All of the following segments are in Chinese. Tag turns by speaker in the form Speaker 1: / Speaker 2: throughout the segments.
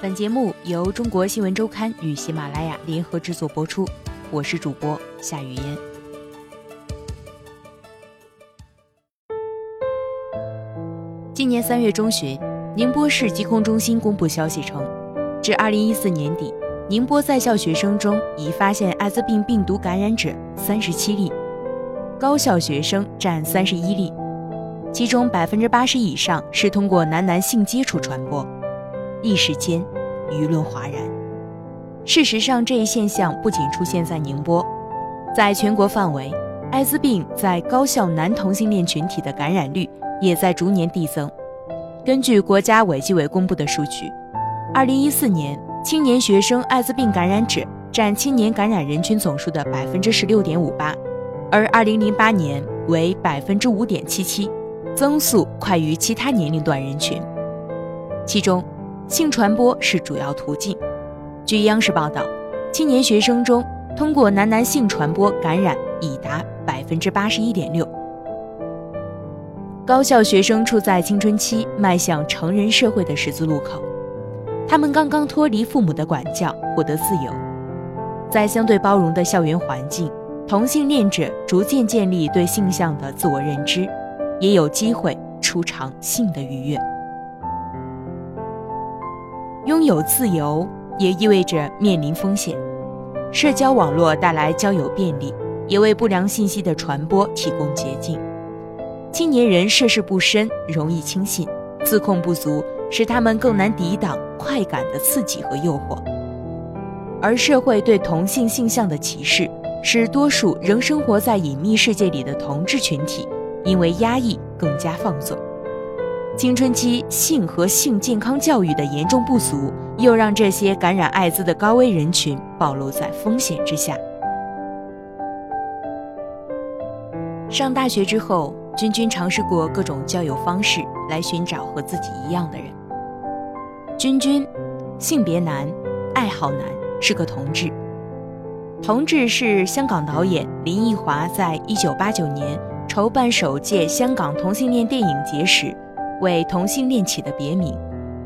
Speaker 1: 本节目由中国新闻周刊与喜马拉雅联合制作播出，我是主播夏雨嫣。今年三月中旬，宁波市疾控中心公布消息称，至二零一四年底，宁波在校学生中已发现艾滋病病毒感染者三十七例，高校学生占三十一例，其中百分之八十以上是通过男男性接触传播。一时间，舆论哗然。事实上，这一现象不仅出现在宁波，在全国范围，艾滋病在高校男同性恋群体的感染率也在逐年递增。根据国家卫计委公布的数据，二零一四年青年学生艾滋病感染者占青年感染人群总数的百分之十六点五八，而二零零八年为百分之五点七七，增速快于其他年龄段人群。其中，性传播是主要途径。据央视报道，青年学生中通过男男性传播感染已达百分之八十一点六。高校学生处在青春期迈向成人社会的十字路口，他们刚刚脱离父母的管教，获得自由，在相对包容的校园环境，同性恋者逐渐建立对性向的自我认知，也有机会初尝性的愉悦。拥有自由也意味着面临风险。社交网络带来交友便利，也为不良信息的传播提供捷径。青年人涉世不深，容易轻信，自控不足，使他们更难抵挡快感的刺激和诱惑。而社会对同性性向的歧视，使多数仍生活在隐秘世界里的同志群体，因为压抑更加放纵。青春期性和性健康教育的严重不足，又让这些感染艾滋的高危人群暴露在风险之下。上大学之后，君君尝试过各种交友方式来寻找和自己一样的人。君君，性别男，爱好男，是个同志。同志是香港导演林奕华在一九八九年筹办首届香港同性恋电影节时。为同性恋起的别名，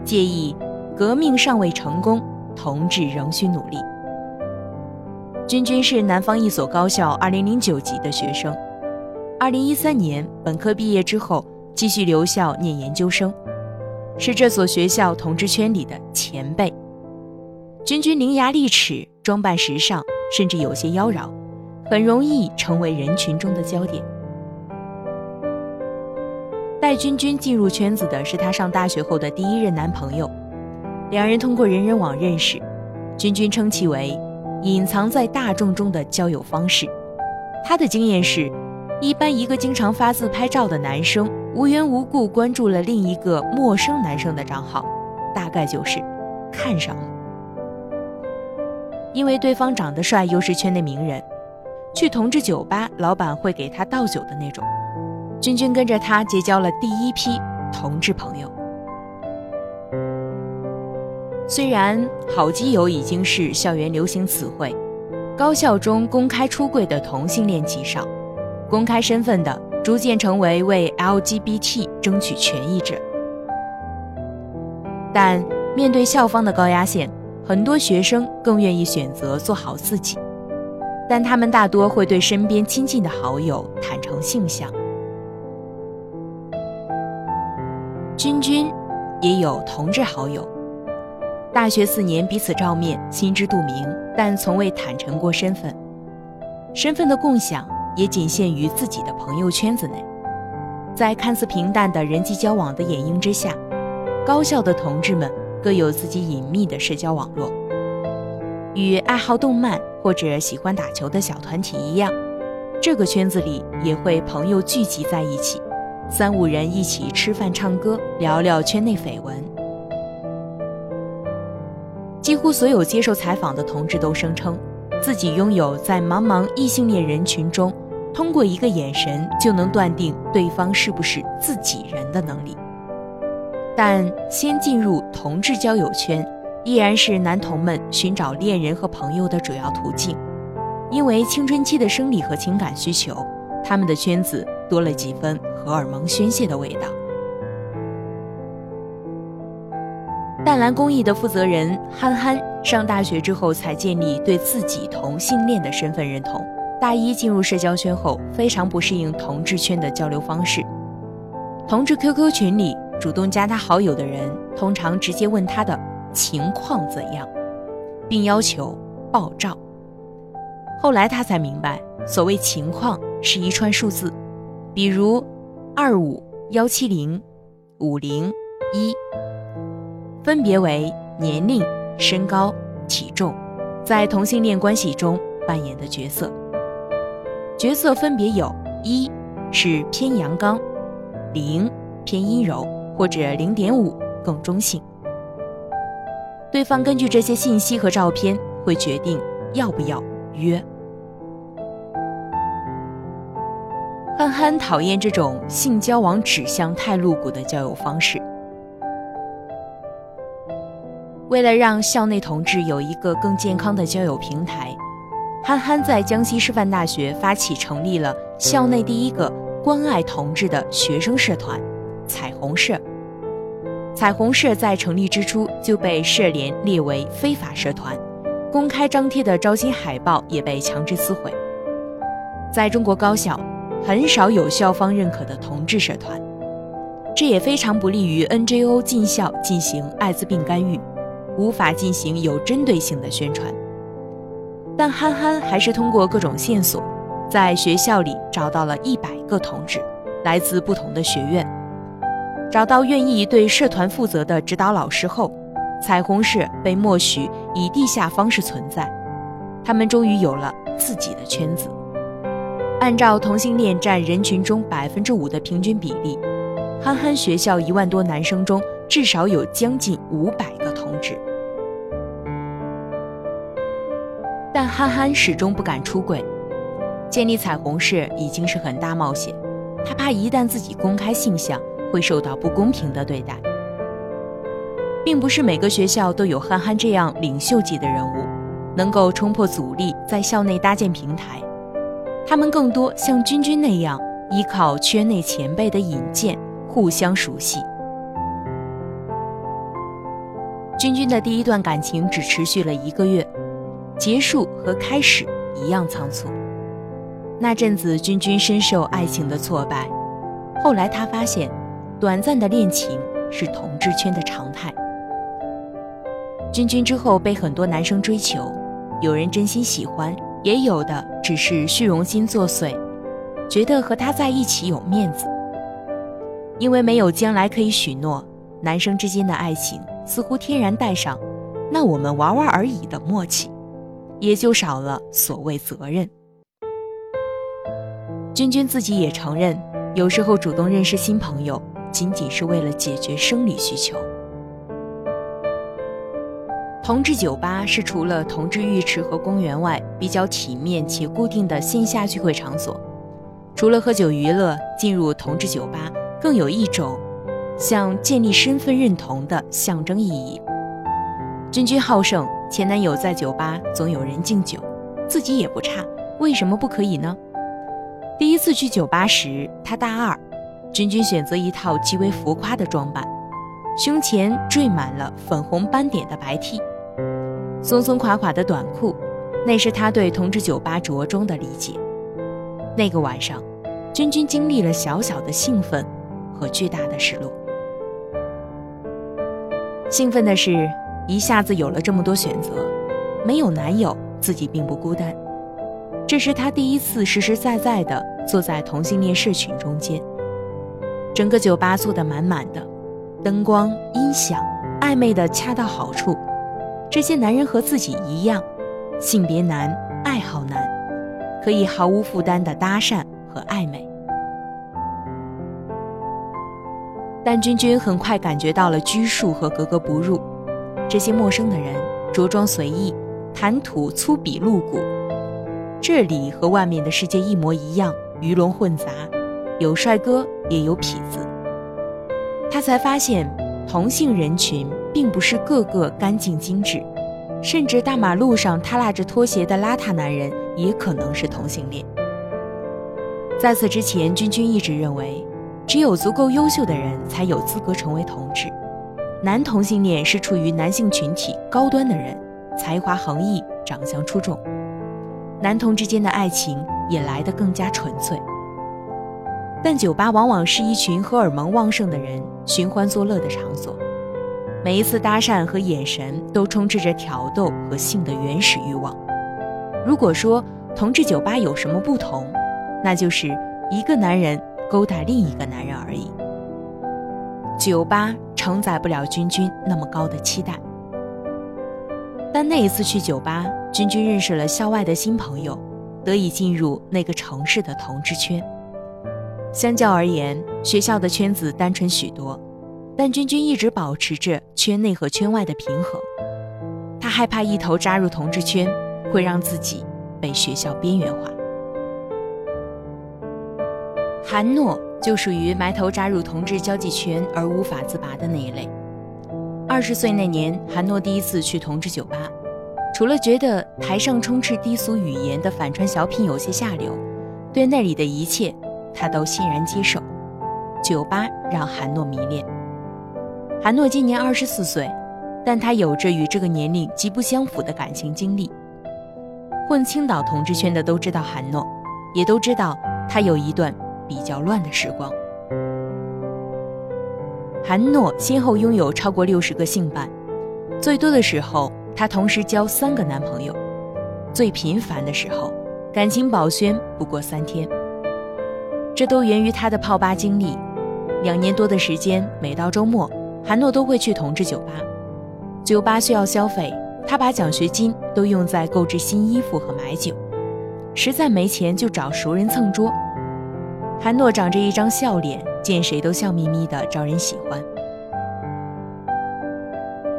Speaker 1: 借意革命尚未成功，同志仍需努力。君君是南方一所高校2009级的学生，2013年本科毕业之后，继续留校念研究生，是这所学校同志圈里的前辈。君君伶牙俐齿，装扮时尚，甚至有些妖娆，很容易成为人群中的焦点。带君君进入圈子的是她上大学后的第一任男朋友，两人通过人人网认识。君君称其为隐藏在大众中的交友方式。他的经验是，一般一个经常发自拍照的男生无缘无故关注了另一个陌生男生的账号，大概就是看上了。因为对方长得帅又是圈内名人，去同志酒吧，老板会给他倒酒的那种。君君跟着他结交了第一批同志朋友。虽然“好基友”已经是校园流行词汇，高校中公开出柜的同性恋极少，公开身份的逐渐成为为 LGBT 争取权益者。但面对校方的高压线，很多学生更愿意选择做好自己，但他们大多会对身边亲近的好友坦诚性向。君君也有同志好友，大学四年彼此照面，心知肚明，但从未坦诚过身份。身份的共享也仅限于自己的朋友圈子内。在看似平淡的人际交往的掩映之下，高校的同志们各有自己隐秘的社交网络。与爱好动漫或者喜欢打球的小团体一样，这个圈子里也会朋友聚集在一起。三五人一起吃饭、唱歌，聊聊圈内绯闻。几乎所有接受采访的同志都声称，自己拥有在茫茫异性恋人群中，通过一个眼神就能断定对方是不是自己人的能力。但先进入同志交友圈，依然是男同们寻找恋人和朋友的主要途径，因为青春期的生理和情感需求，他们的圈子。多了几分荷尔蒙宣泄的味道，淡蓝公益的负责人憨憨上大学之后才建立对自己同性恋的身份认同。大一进入社交圈后，非常不适应同志圈的交流方式。同志 QQ 群里主动加他好友的人，通常直接问他的情况怎样，并要求爆照。后来他才明白，所谓情况是一串数字，比如二五幺七零五零一。分别为年龄、身高、体重，在同性恋关系中扮演的角色。角色分别有：一是偏阳刚，零偏阴柔，或者零点五更中性。对方根据这些信息和照片，会决定要不要约。憨憨讨厌这种性交往指向太露骨的交友方式。为了让校内同志有一个更健康的交友平台，憨憨在江西师范大学发起成立了校内第一个关爱同志的学生社团——彩虹社。彩虹社在成立之初就被社联列为非法社团，公开张贴的招新海报也被强制撕毁。在中国高校，很少有校方认可的同志社团，这也非常不利于 NGO 进校进行艾滋病干预。无法进行有针对性的宣传，但憨憨还是通过各种线索，在学校里找到了一百个同志，来自不同的学院，找到愿意对社团负责的指导老师后，彩虹社被默许以地下方式存在，他们终于有了自己的圈子。按照同性恋占人群中百分之五的平均比例，憨憨学校一万多男生中至少有将近五百个同志。但憨憨始终不敢出轨，建立彩虹社已经是很大冒险，他怕一旦自己公开性向，会受到不公平的对待。并不是每个学校都有憨憨这样领袖级的人物，能够冲破阻力，在校内搭建平台。他们更多像君君那样，依靠圈内前辈的引荐，互相熟悉。君君的第一段感情只持续了一个月。结束和开始一样仓促。那阵子，君君深受爱情的挫败。后来，他发现，短暂的恋情是同志圈的常态。君君之后被很多男生追求，有人真心喜欢，也有的只是虚荣心作祟，觉得和他在一起有面子。因为没有将来可以许诺，男生之间的爱情似乎天然带上“那我们玩玩而已”的默契。也就少了所谓责任。君君自己也承认，有时候主动认识新朋友，仅仅是为了解决生理需求。同志酒吧是除了同志浴池和公园外比较体面且固定的线下聚会场所。除了喝酒娱乐，进入同志酒吧更有一种像建立身份认同的象征意义。君君好胜。前男友在酒吧总有人敬酒，自己也不差，为什么不可以呢？第一次去酒吧时，他大二，君君选择一套极为浮夸的装扮，胸前缀满了粉红斑点的白 T，松松垮垮的短裤，那是他对同志酒吧着装的理解。那个晚上，君君经历了小小的兴奋和巨大的失落。兴奋的是。一下子有了这么多选择，没有男友，自己并不孤单。这是他第一次实实在在的坐在同性恋社群中间。整个酒吧坐得满满的，灯光、音响暧昧的恰到好处。这些男人和自己一样，性别男、爱好男，可以毫无负担的搭讪和暧昧。但君君很快感觉到了拘束和格格不入。这些陌生的人着装随意，谈吐粗鄙露骨。这里和外面的世界一模一样，鱼龙混杂，有帅哥也有痞子。他才发现，同性人群并不是个个干净精致，甚至大马路上耷拉着拖鞋的邋遢男人也可能是同性恋。在此之前，君君一直认为，只有足够优秀的人才有资格成为同志。男同性恋是处于男性群体高端的人，才华横溢，长相出众，男同之间的爱情也来得更加纯粹。但酒吧往往是一群荷尔蒙旺盛的人寻欢作乐的场所，每一次搭讪和眼神都充斥着挑逗和性的原始欲望。如果说同志酒吧有什么不同，那就是一个男人勾搭另一个男人而已。酒吧承载不了君君那么高的期待，但那一次去酒吧，君君认识了校外的新朋友，得以进入那个城市的同志圈。相较而言，学校的圈子单纯许多，但君君一直保持着圈内和圈外的平衡。他害怕一头扎入同志圈，会让自己被学校边缘化。韩诺。就属于埋头扎入同志交际圈而无法自拔的那一类。二十岁那年，韩诺第一次去同志酒吧，除了觉得台上充斥低俗语言的反串小品有些下流，对那里的一切他都欣然接受。酒吧让韩诺迷恋。韩诺今年二十四岁，但他有着与这个年龄极不相符的感情经历。混青岛同志圈的都知道韩诺，也都知道他有一段。比较乱的时光，韩诺先后拥有超过六十个性伴，最多的时候，她同时交三个男朋友；最频繁的时候，感情保鲜不过三天。这都源于她的泡吧经历。两年多的时间，每到周末，韩诺都会去同志酒吧。酒吧需要消费，他把奖学金都用在购置新衣服和买酒，实在没钱就找熟人蹭桌。韩诺长着一张笑脸，见谁都笑眯眯的，招人喜欢。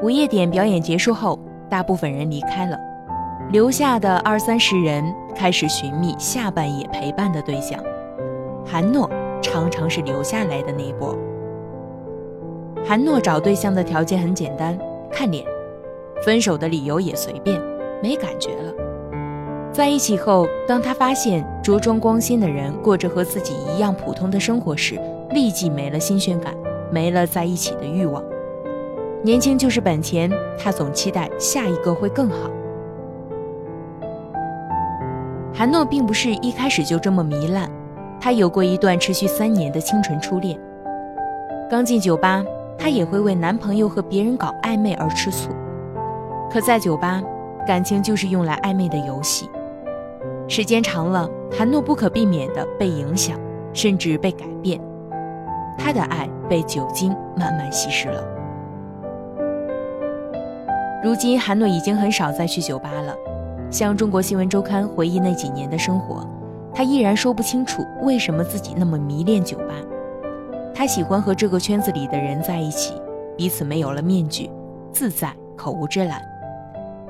Speaker 1: 午夜点表演结束后，大部分人离开了，留下的二三十人开始寻觅下半夜陪伴的对象。韩诺常常是留下来的那一波。韩诺找对象的条件很简单，看脸，分手的理由也随便，没感觉了。在一起后，当他发现着装光鲜的人过着和自己一样普通的生活时，立即没了新鲜感，没了在一起的欲望。年轻就是本钱，他总期待下一个会更好。韩诺并不是一开始就这么糜烂，他有过一段持续三年的清纯初恋。刚进酒吧，她也会为男朋友和别人搞暧昧而吃醋，可在酒吧，感情就是用来暧昧的游戏。时间长了，韩诺不可避免地被影响，甚至被改变。他的爱被酒精慢慢稀释了。如今，韩诺已经很少再去酒吧了。向中国新闻周刊回忆那几年的生活，他依然说不清楚为什么自己那么迷恋酒吧。他喜欢和这个圈子里的人在一起，彼此没有了面具，自在，口无遮拦。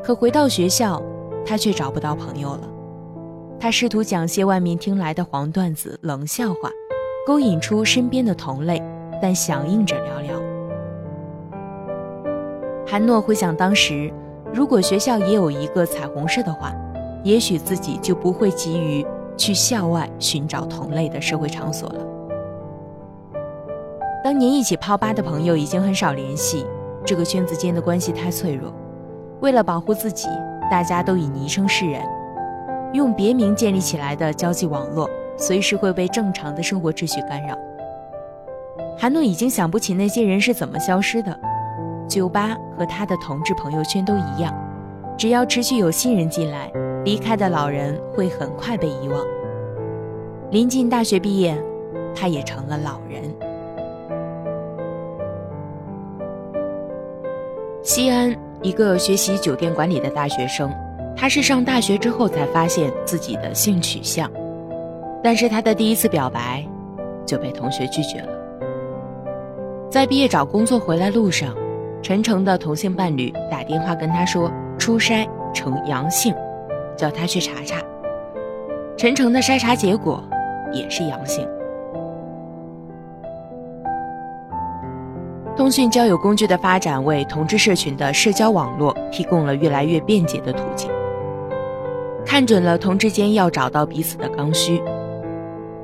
Speaker 1: 可回到学校，他却找不到朋友了。他试图讲些外面听来的黄段子、冷笑话，勾引出身边的同类，但响应者寥寥。韩诺回想当时，如果学校也有一个彩虹社的话，也许自己就不会急于去校外寻找同类的社会场所了。当年一起泡吧的朋友已经很少联系，这个圈子间的关系太脆弱，为了保护自己，大家都以昵称示人。用别名建立起来的交际网络，随时会被正常的生活秩序干扰。韩诺已经想不起那些人是怎么消失的。酒吧和他的同志朋友圈都一样，只要持续有新人进来，离开的老人会很快被遗忘。临近大学毕业，他也成了老人。西安一个学习酒店管理的大学生。他是上大学之后才发现自己的性取向，但是他的第一次表白就被同学拒绝了。在毕业找工作回来路上，陈诚的同性伴侣打电话跟他说初筛呈阳性，叫他去查查。陈诚的筛查结果也是阳性。通讯交友工具的发展为同志社群的社交网络提供了越来越便捷的途径。看准了同志间要找到彼此的刚需，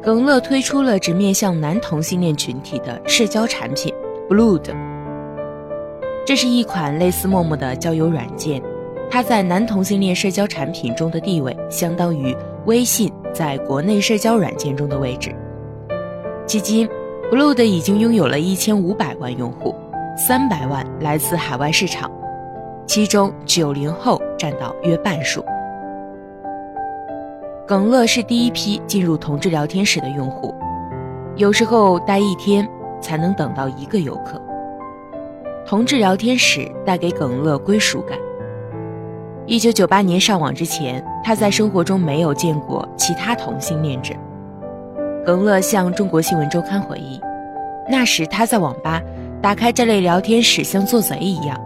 Speaker 1: 耿乐推出了只面向男同性恋群体的社交产品 Blood。这是一款类似陌陌的交友软件，它在男同性恋社交产品中的地位相当于微信在国内社交软件中的位置。迄今，Blue 已经拥有了一千五百万用户，三百万来自海外市场，其中九零后占到约半数。耿乐是第一批进入同志聊天室的用户，有时候待一天才能等到一个游客。同志聊天室带给耿乐归属感。一九九八年上网之前，他在生活中没有见过其他同性恋者。耿乐向中国新闻周刊回忆，那时他在网吧打开这类聊天室，像做贼一样，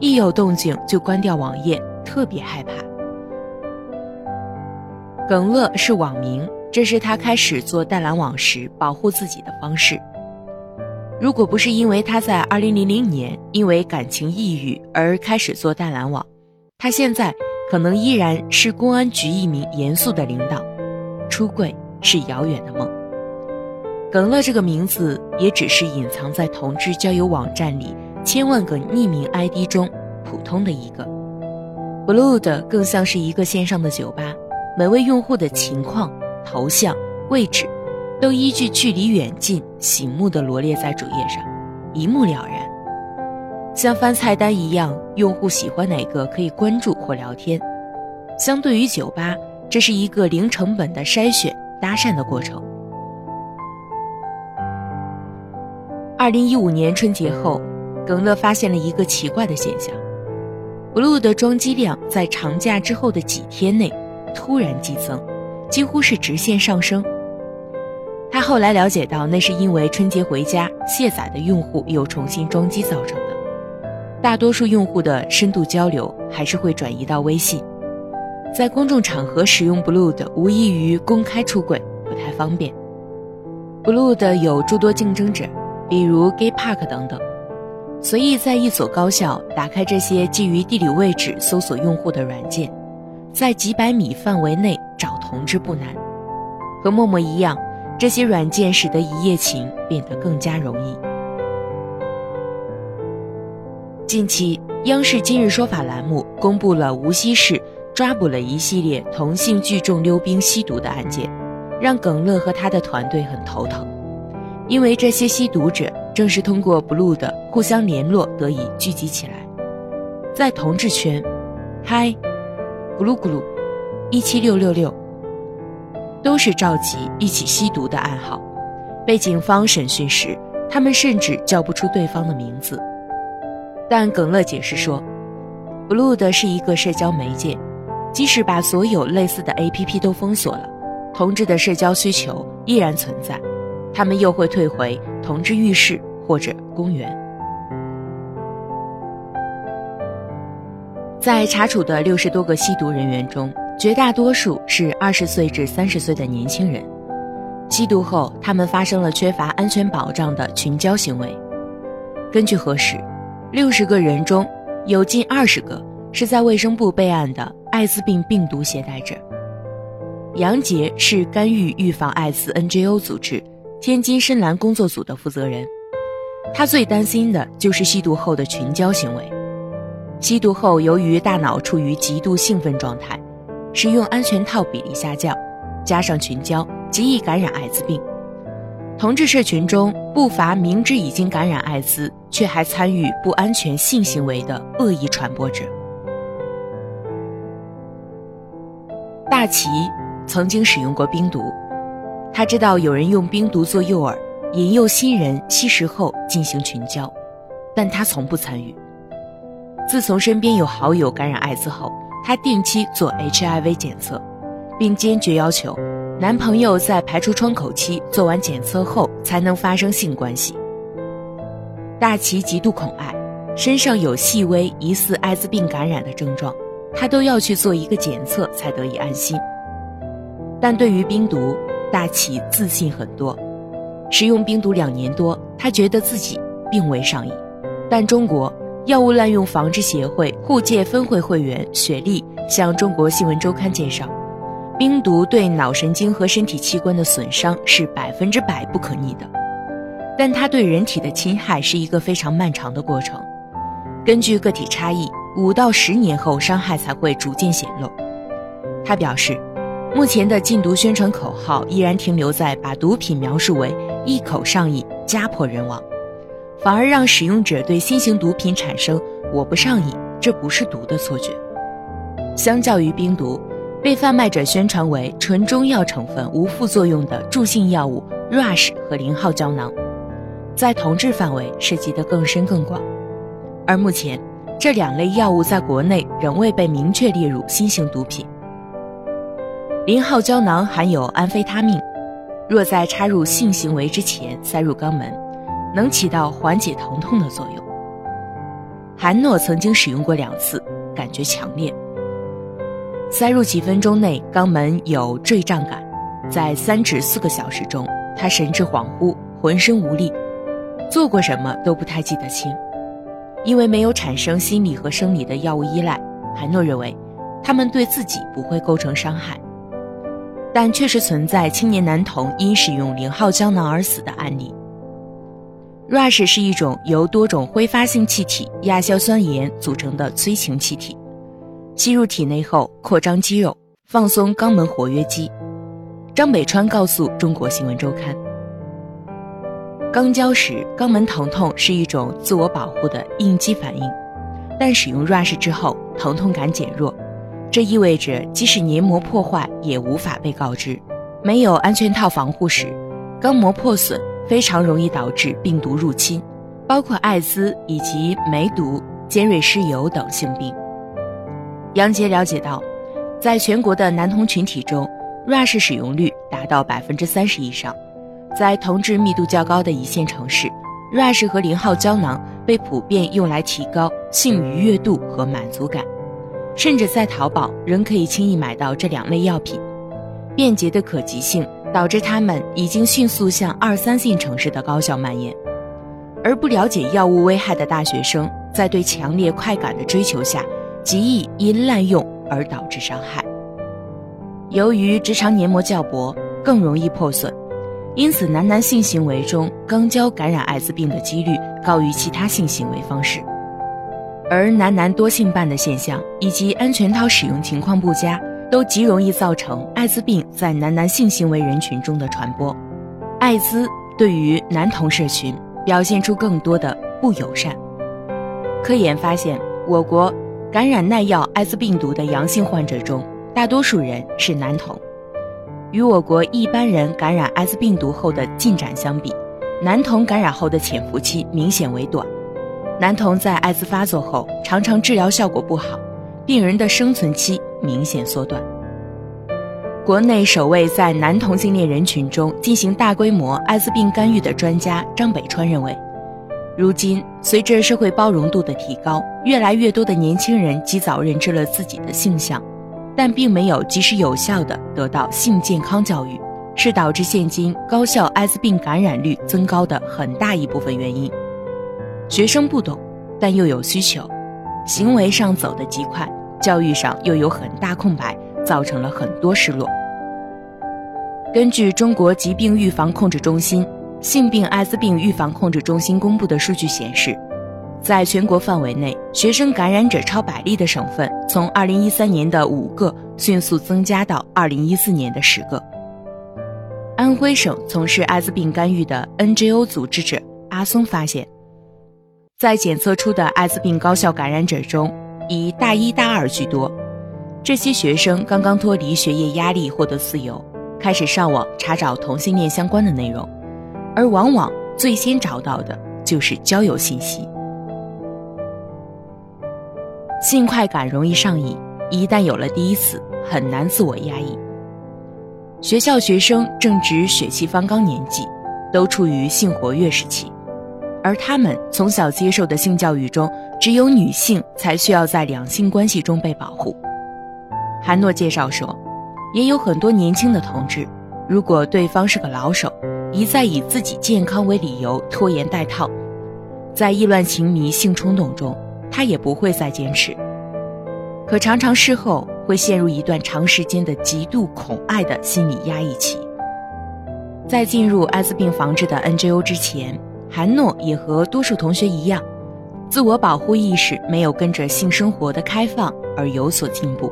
Speaker 1: 一有动静就关掉网页，特别害怕。耿乐是网名，这是他开始做淡蓝网时保护自己的方式。如果不是因为他在2000年因为感情抑郁而开始做淡蓝网，他现在可能依然是公安局一名严肃的领导。出柜是遥远的梦。耿乐这个名字也只是隐藏在同志交友网站里千万个匿名 ID 中普通的一个。Blue 的更像是一个线上的酒吧，每位用户的情况、头像、位置。都依据距离远近醒目的罗列在主页上，一目了然，像翻菜单一样。用户喜欢哪个可以关注或聊天。相对于酒吧，这是一个零成本的筛选搭讪的过程。二零一五年春节后，耿乐发现了一个奇怪的现象：Blue 的装机量在长假之后的几天内突然激增，几乎是直线上升。他后来了解到，那是因为春节回家卸载的用户又重新装机造成的。大多数用户的深度交流还是会转移到微信，在公众场合使用 Blue 的无异于公开出轨，不太方便。Blue 的有诸多竞争者，比如 Gay Park 等等。随意在一所高校打开这些基于地理位置搜索用户的软件，在几百米范围内找同志不难，和陌陌一样。这些软件使得一夜情变得更加容易。近期，央视《今日说法》栏目公布了无锡市抓捕了一系列同性聚众溜冰吸毒的案件，让耿乐和他的团队很头疼，因为这些吸毒者正是通过 Blue 的互相联络得以聚集起来，在同志圈，嗨，咕噜咕噜，一七六六六。都是召集一起吸毒的暗号，被警方审讯时，他们甚至叫不出对方的名字。但耿乐解释说，Blue 的是一个社交媒介，即使把所有类似的 APP 都封锁了，同志的社交需求依然存在，他们又会退回同志浴室或者公园。在查处的六十多个吸毒人员中。绝大多数是二十岁至三十岁的年轻人，吸毒后他们发生了缺乏安全保障的群交行为。根据核实，六十个人中有近二十个是在卫生部备案的艾滋病病毒携带者。杨杰是干预预防艾滋 NGO 组织天津深蓝工作组的负责人，他最担心的就是吸毒后的群交行为。吸毒后，由于大脑处于极度兴奋状态。使用安全套比例下降，加上群交，极易感染艾滋病。同志社群中不乏明知已经感染艾滋，却还参与不安全性行为的恶意传播者。大齐曾经使用过冰毒，他知道有人用冰毒做诱饵，引诱新人吸食后进行群交，但他从不参与。自从身边有好友感染艾滋后。她定期做 HIV 检测，并坚决要求男朋友在排出窗口期做完检测后才能发生性关系。大齐极度恐艾，身上有细微疑似艾滋病感染的症状，他都要去做一个检测才得以安心。但对于冰毒，大齐自信很多。使用冰毒两年多，他觉得自己并未上瘾，但中国。药物滥用防治协会护界分会会员雪莉向中国新闻周刊介绍，冰毒对脑神经和身体器官的损伤是百分之百不可逆的，但它对人体的侵害是一个非常漫长的过程。根据个体差异，五到十年后伤害才会逐渐显露。他表示，目前的禁毒宣传口号依然停留在把毒品描述为一口上瘾、家破人亡，反而让使用者对新型毒品产生“我不上瘾，这不是毒”的错觉。相较于冰毒，被贩卖者宣传为纯中药成分、无副作用的助兴药物 Rush 和零号胶囊，在同治范围涉及的更深更广。而目前，这两类药物在国内仍未被明确列入新型毒品。零号胶囊含有安非他命，若在插入性行为之前塞入肛门，能起到缓解疼痛的作用。韩诺曾经使用过两次，感觉强烈。塞入几分钟内，肛门有坠胀感，在三至四个小时中，他神志恍惚，浑身无力，做过什么都不太记得清。因为没有产生心理和生理的药物依赖，韩诺认为，他们对自己不会构成伤害。但确实存在青年男童因使用零号胶囊而死的案例。Rush 是一种由多种挥发性气体亚硝酸盐组成的催情气体，吸入体内后扩张肌肉，放松肛门活跃肌。张北川告诉中国新闻周刊。肛交时，肛门疼痛是一种自我保护的应激反应，但使用 Rush 之后，疼痛感减弱，这意味着即使黏膜破坏也无法被告知。没有安全套防护时，肛膜破损非常容易导致病毒入侵，包括艾滋以及梅毒、尖锐湿疣等性病。杨杰了解到，在全国的男童群体中，Rush 使用率达到百分之三十以上。在同志密度较高的一线城市，Rush 和零号胶囊被普遍用来提高性愉悦度和满足感，甚至在淘宝仍可以轻易买到这两类药品。便捷的可及性导致它们已经迅速向二三线城市的高校蔓延，而不了解药物危害的大学生，在对强烈快感的追求下，极易因滥用而导致伤害。由于直肠黏膜较薄，更容易破损。因此，男男性行为中肛交感染艾滋病的几率高于其他性行为方式，而男男多性伴的现象以及安全套使用情况不佳，都极容易造成艾滋病在男男性行为人群中的传播。艾滋对于男同社群表现出更多的不友善。科研发现，我国感染耐药艾滋病毒的阳性患者中，大多数人是男童。与我国一般人感染艾滋病毒后的进展相比，男童感染后的潜伏期明显为短。男童在艾滋发作后，常常治疗效果不好，病人的生存期明显缩短。国内首位在男同性恋人群中进行大规模艾滋病干预的专家张北川认为，如今随着社会包容度的提高，越来越多的年轻人及早认知了自己的性向。但并没有及时有效地得到性健康教育，是导致现今高校艾滋病感染率增高的很大一部分原因。学生不懂，但又有需求，行为上走得极快，教育上又有很大空白，造成了很多失落。根据中国疾病预防控制中心性病艾滋病预防控制中心公布的数据显示。在全国范围内，学生感染者超百例的省份，从2013年的五个迅速增加到2014年的十个。安徽省从事艾滋病干预的 NGO 组织者阿松发现，在检测出的艾滋病高校感染者中，以大一大二居多。这些学生刚刚脱离学业压力，获得自由，开始上网查找同性恋相关的内容，而往往最先找到的就是交友信息。性快感容易上瘾，一旦有了第一次，很难自我压抑。学校学生正值血气方刚年纪，都处于性活跃时期，而他们从小接受的性教育中，只有女性才需要在两性关系中被保护。韩诺介绍说，也有很多年轻的同志，如果对方是个老手，一再以自己健康为理由拖延带套，在意乱情迷、性冲动中。他也不会再坚持，可常常事后会陷入一段长时间的极度恐爱的心理压抑期。在进入艾滋病防治的 NGO 之前，韩诺也和多数同学一样，自我保护意识没有跟着性生活的开放而有所进步。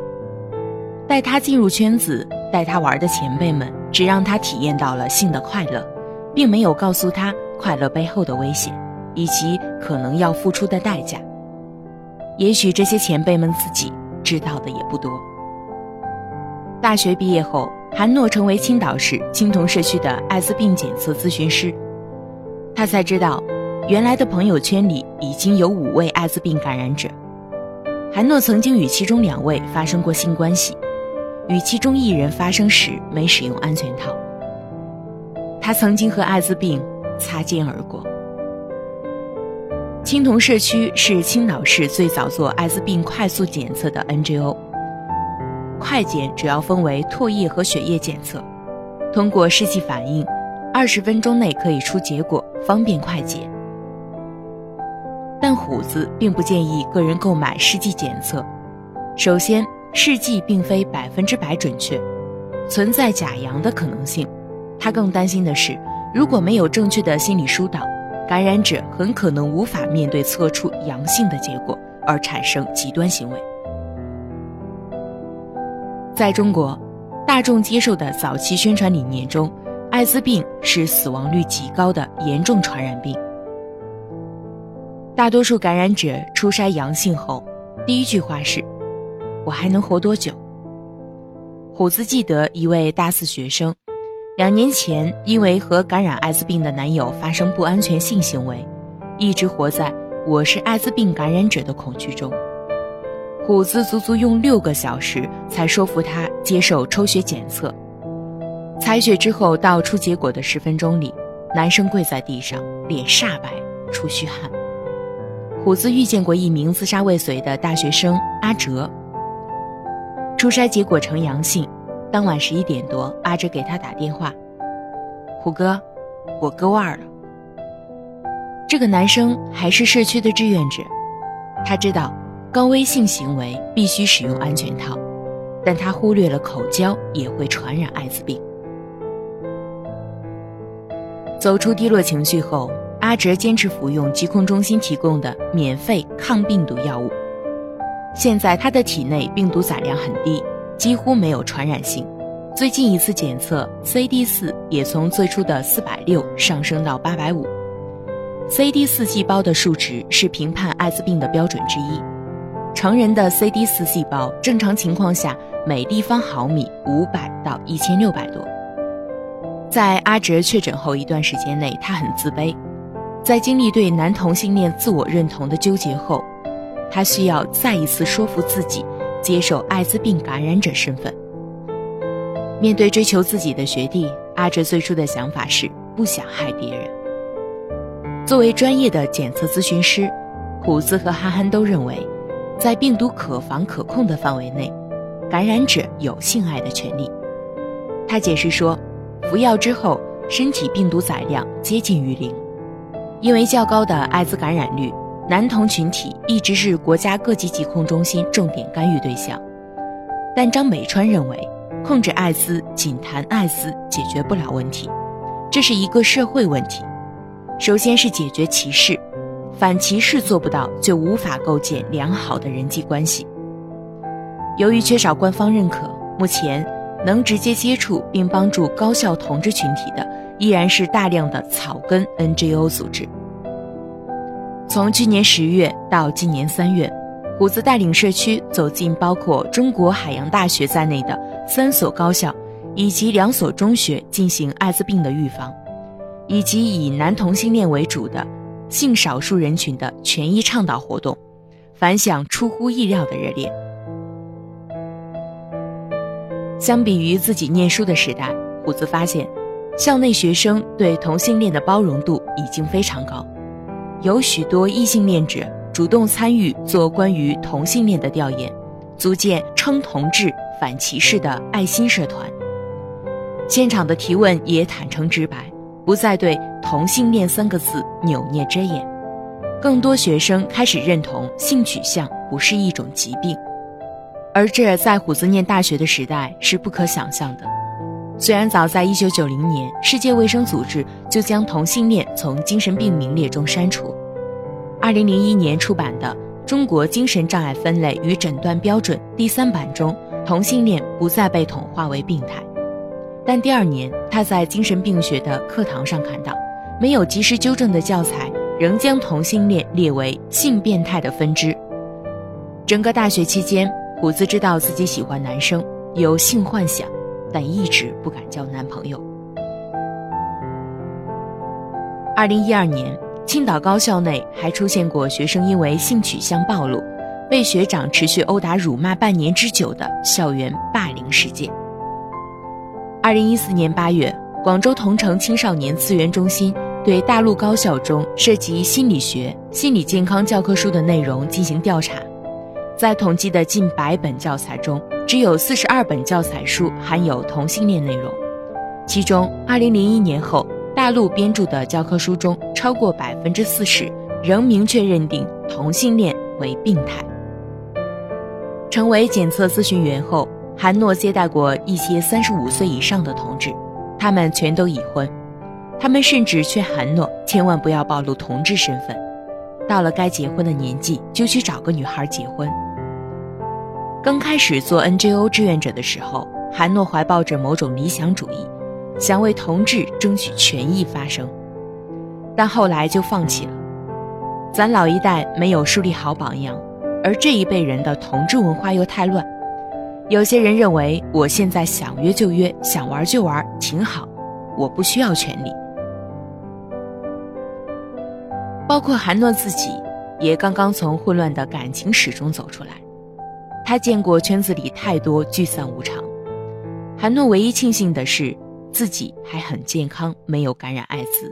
Speaker 1: 带他进入圈子、带他玩的前辈们，只让他体验到了性的快乐，并没有告诉他快乐背后的危险，以及可能要付出的代价。也许这些前辈们自己知道的也不多。大学毕业后，韩诺成为青岛市青铜社区的艾滋病检测咨询师。他才知道，原来的朋友圈里已经有五位艾滋病感染者。韩诺曾经与其中两位发生过性关系。与其中一人发生时没使用安全套，他曾经和艾滋病擦肩而过。青铜社区是青岛市最早做艾滋病快速检测的 NGO。快检主要分为唾液和血液检测，通过试剂反应，二十分钟内可以出结果，方便快捷。但虎子并不建议个人购买试剂检测，首先。试剂并非百分之百准确，存在假阳的可能性。他更担心的是，如果没有正确的心理疏导，感染者很可能无法面对测出阳性的结果而产生极端行为。在中国，大众接受的早期宣传理念中，艾滋病是死亡率极高的严重传染病。大多数感染者初筛阳性后，第一句话是。我还能活多久？虎子记得一位大四学生，两年前因为和感染艾滋病的男友发生不安全性行为，一直活在我是艾滋病感染者的恐惧中。虎子足足用六个小时才说服他接受抽血检测。采血之后到出结果的十分钟里，男生跪在地上，脸煞白，出虚汗。虎子遇见过一名自杀未遂的大学生阿哲。初筛结果呈阳性，当晚十一点多，阿哲给他打电话：“虎哥，我割腕了。”这个男生还是社区的志愿者，他知道高危性行为必须使用安全套，但他忽略了口交也会传染艾滋病。走出低落情绪后，阿哲坚持服用疾控中心提供的免费抗病毒药物。现在他的体内病毒载量很低，几乎没有传染性。最近一次检测，CD 四也从最初的四百六上升到八百五。CD 四细胞的数值是评判艾滋病的标准之一。成人的 CD 四细胞正常情况下每立方毫米五百到一千六百多。在阿哲确诊后一段时间内，他很自卑，在经历对男同性恋自我认同的纠结后。他需要再一次说服自己接受艾滋病感染者身份。面对追求自己的学弟，阿哲最初的想法是不想害别人。作为专业的检测咨询师，虎子和憨憨都认为，在病毒可防可控的范围内，感染者有性爱的权利。他解释说，服药之后身体病毒载量接近于零，因为较高的艾滋感染率。男童群体一直是国家各级疾控中心重点干预对象，但张美川认为，控制艾滋仅谈艾滋解决不了问题，这是一个社会问题。首先是解决歧视，反歧视做不到，就无法构建良好的人际关系。由于缺少官方认可，目前能直接接触并帮助高校同志群体的，依然是大量的草根 NGO 组织。从去年十月到今年三月，虎子带领社区走进包括中国海洋大学在内的三所高校以及两所中学，进行艾滋病的预防，以及以男同性恋为主的性少数人群的权益倡导活动，反响出乎意料的热烈。相比于自己念书的时代，虎子发现，校内学生对同性恋的包容度已经非常高。有许多异性恋者主动参与做关于同性恋的调研，组建称同志反歧视的爱心社团。现场的提问也坦诚直白，不再对同性恋三个字扭捏遮掩。更多学生开始认同性取向不是一种疾病，而这在虎子念大学的时代是不可想象的。虽然早在1990年，世界卫生组织就将同性恋从精神病名列中删除，二零零一年出版的《中国精神障碍分类与诊断标准》第三版中，同性恋不再被统化为病态。但第二年，他在精神病学的课堂上看到，没有及时纠正的教材仍将同性恋列为性变态的分支。整个大学期间，虎子知道自己喜欢男生，有性幻想，但一直不敢交男朋友。二零一二年，青岛高校内还出现过学生因为性取向暴露，被学长持续殴打、辱骂半年之久的校园霸凌事件。二零一四年八月，广州同城青少年资源中心对大陆高校中涉及心理学、心理健康教科书的内容进行调查，在统计的近百本教材中，只有四十二本教材书含有同性恋内容，其中二零零一年后。大陆编著的教科书中，超过百分之四十仍明确认定同性恋为病态。成为检测咨询员后，韩诺接待过一些三十五岁以上的同志，他们全都已婚。他们甚至劝韩诺千万不要暴露同志身份，到了该结婚的年纪就去找个女孩结婚。刚开始做 NGO 志愿者的时候，韩诺怀抱着某种理想主义。想为同志争取权益发声，但后来就放弃了。咱老一代没有树立好榜样，而这一辈人的同志文化又太乱。有些人认为我现在想约就约，想玩就玩，挺好，我不需要权利。包括韩诺自己，也刚刚从混乱的感情史中走出来。他见过圈子里太多聚散无常。韩诺唯一庆幸的是。自己还很健康，没有感染艾滋。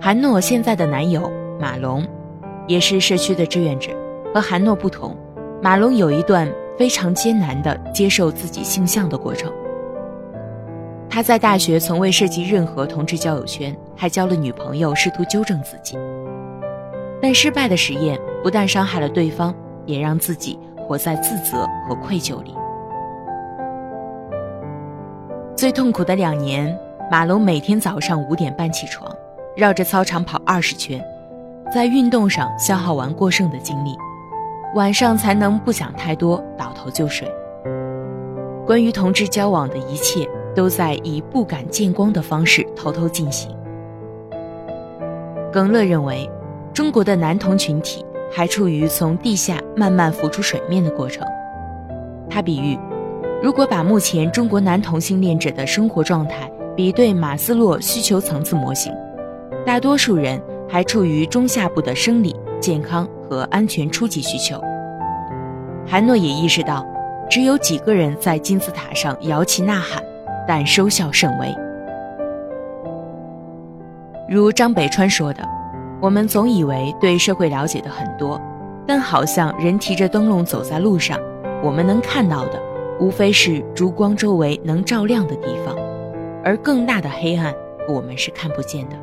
Speaker 1: 韩诺现在的男友马龙，也是社区的志愿者。和韩诺不同，马龙有一段非常艰难的接受自己性向的过程。他在大学从未涉及任何同志交友圈，还交了女朋友，试图纠正自己。但失败的实验不但伤害了对方，也让自己活在自责和愧疚里。最痛苦的两年，马龙每天早上五点半起床，绕着操场跑二十圈，在运动上消耗完过剩的精力，晚上才能不想太多，倒头就睡。关于同志交往的一切，都在以不敢见光的方式偷偷进行。耿乐认为，中国的男同群体还处于从地下慢慢浮出水面的过程。他比喻。如果把目前中国男同性恋者的生活状态比对马斯洛需求层次模型，大多数人还处于中下部的生理、健康和安全初级需求。韩诺也意识到，只有几个人在金字塔上摇旗呐喊，但收效甚微。如张北川说的：“我们总以为对社会了解的很多，但好像人提着灯笼走在路上，我们能看到的。”无非是烛光周围能照亮的地方，而更大的黑暗，我们是看不见的。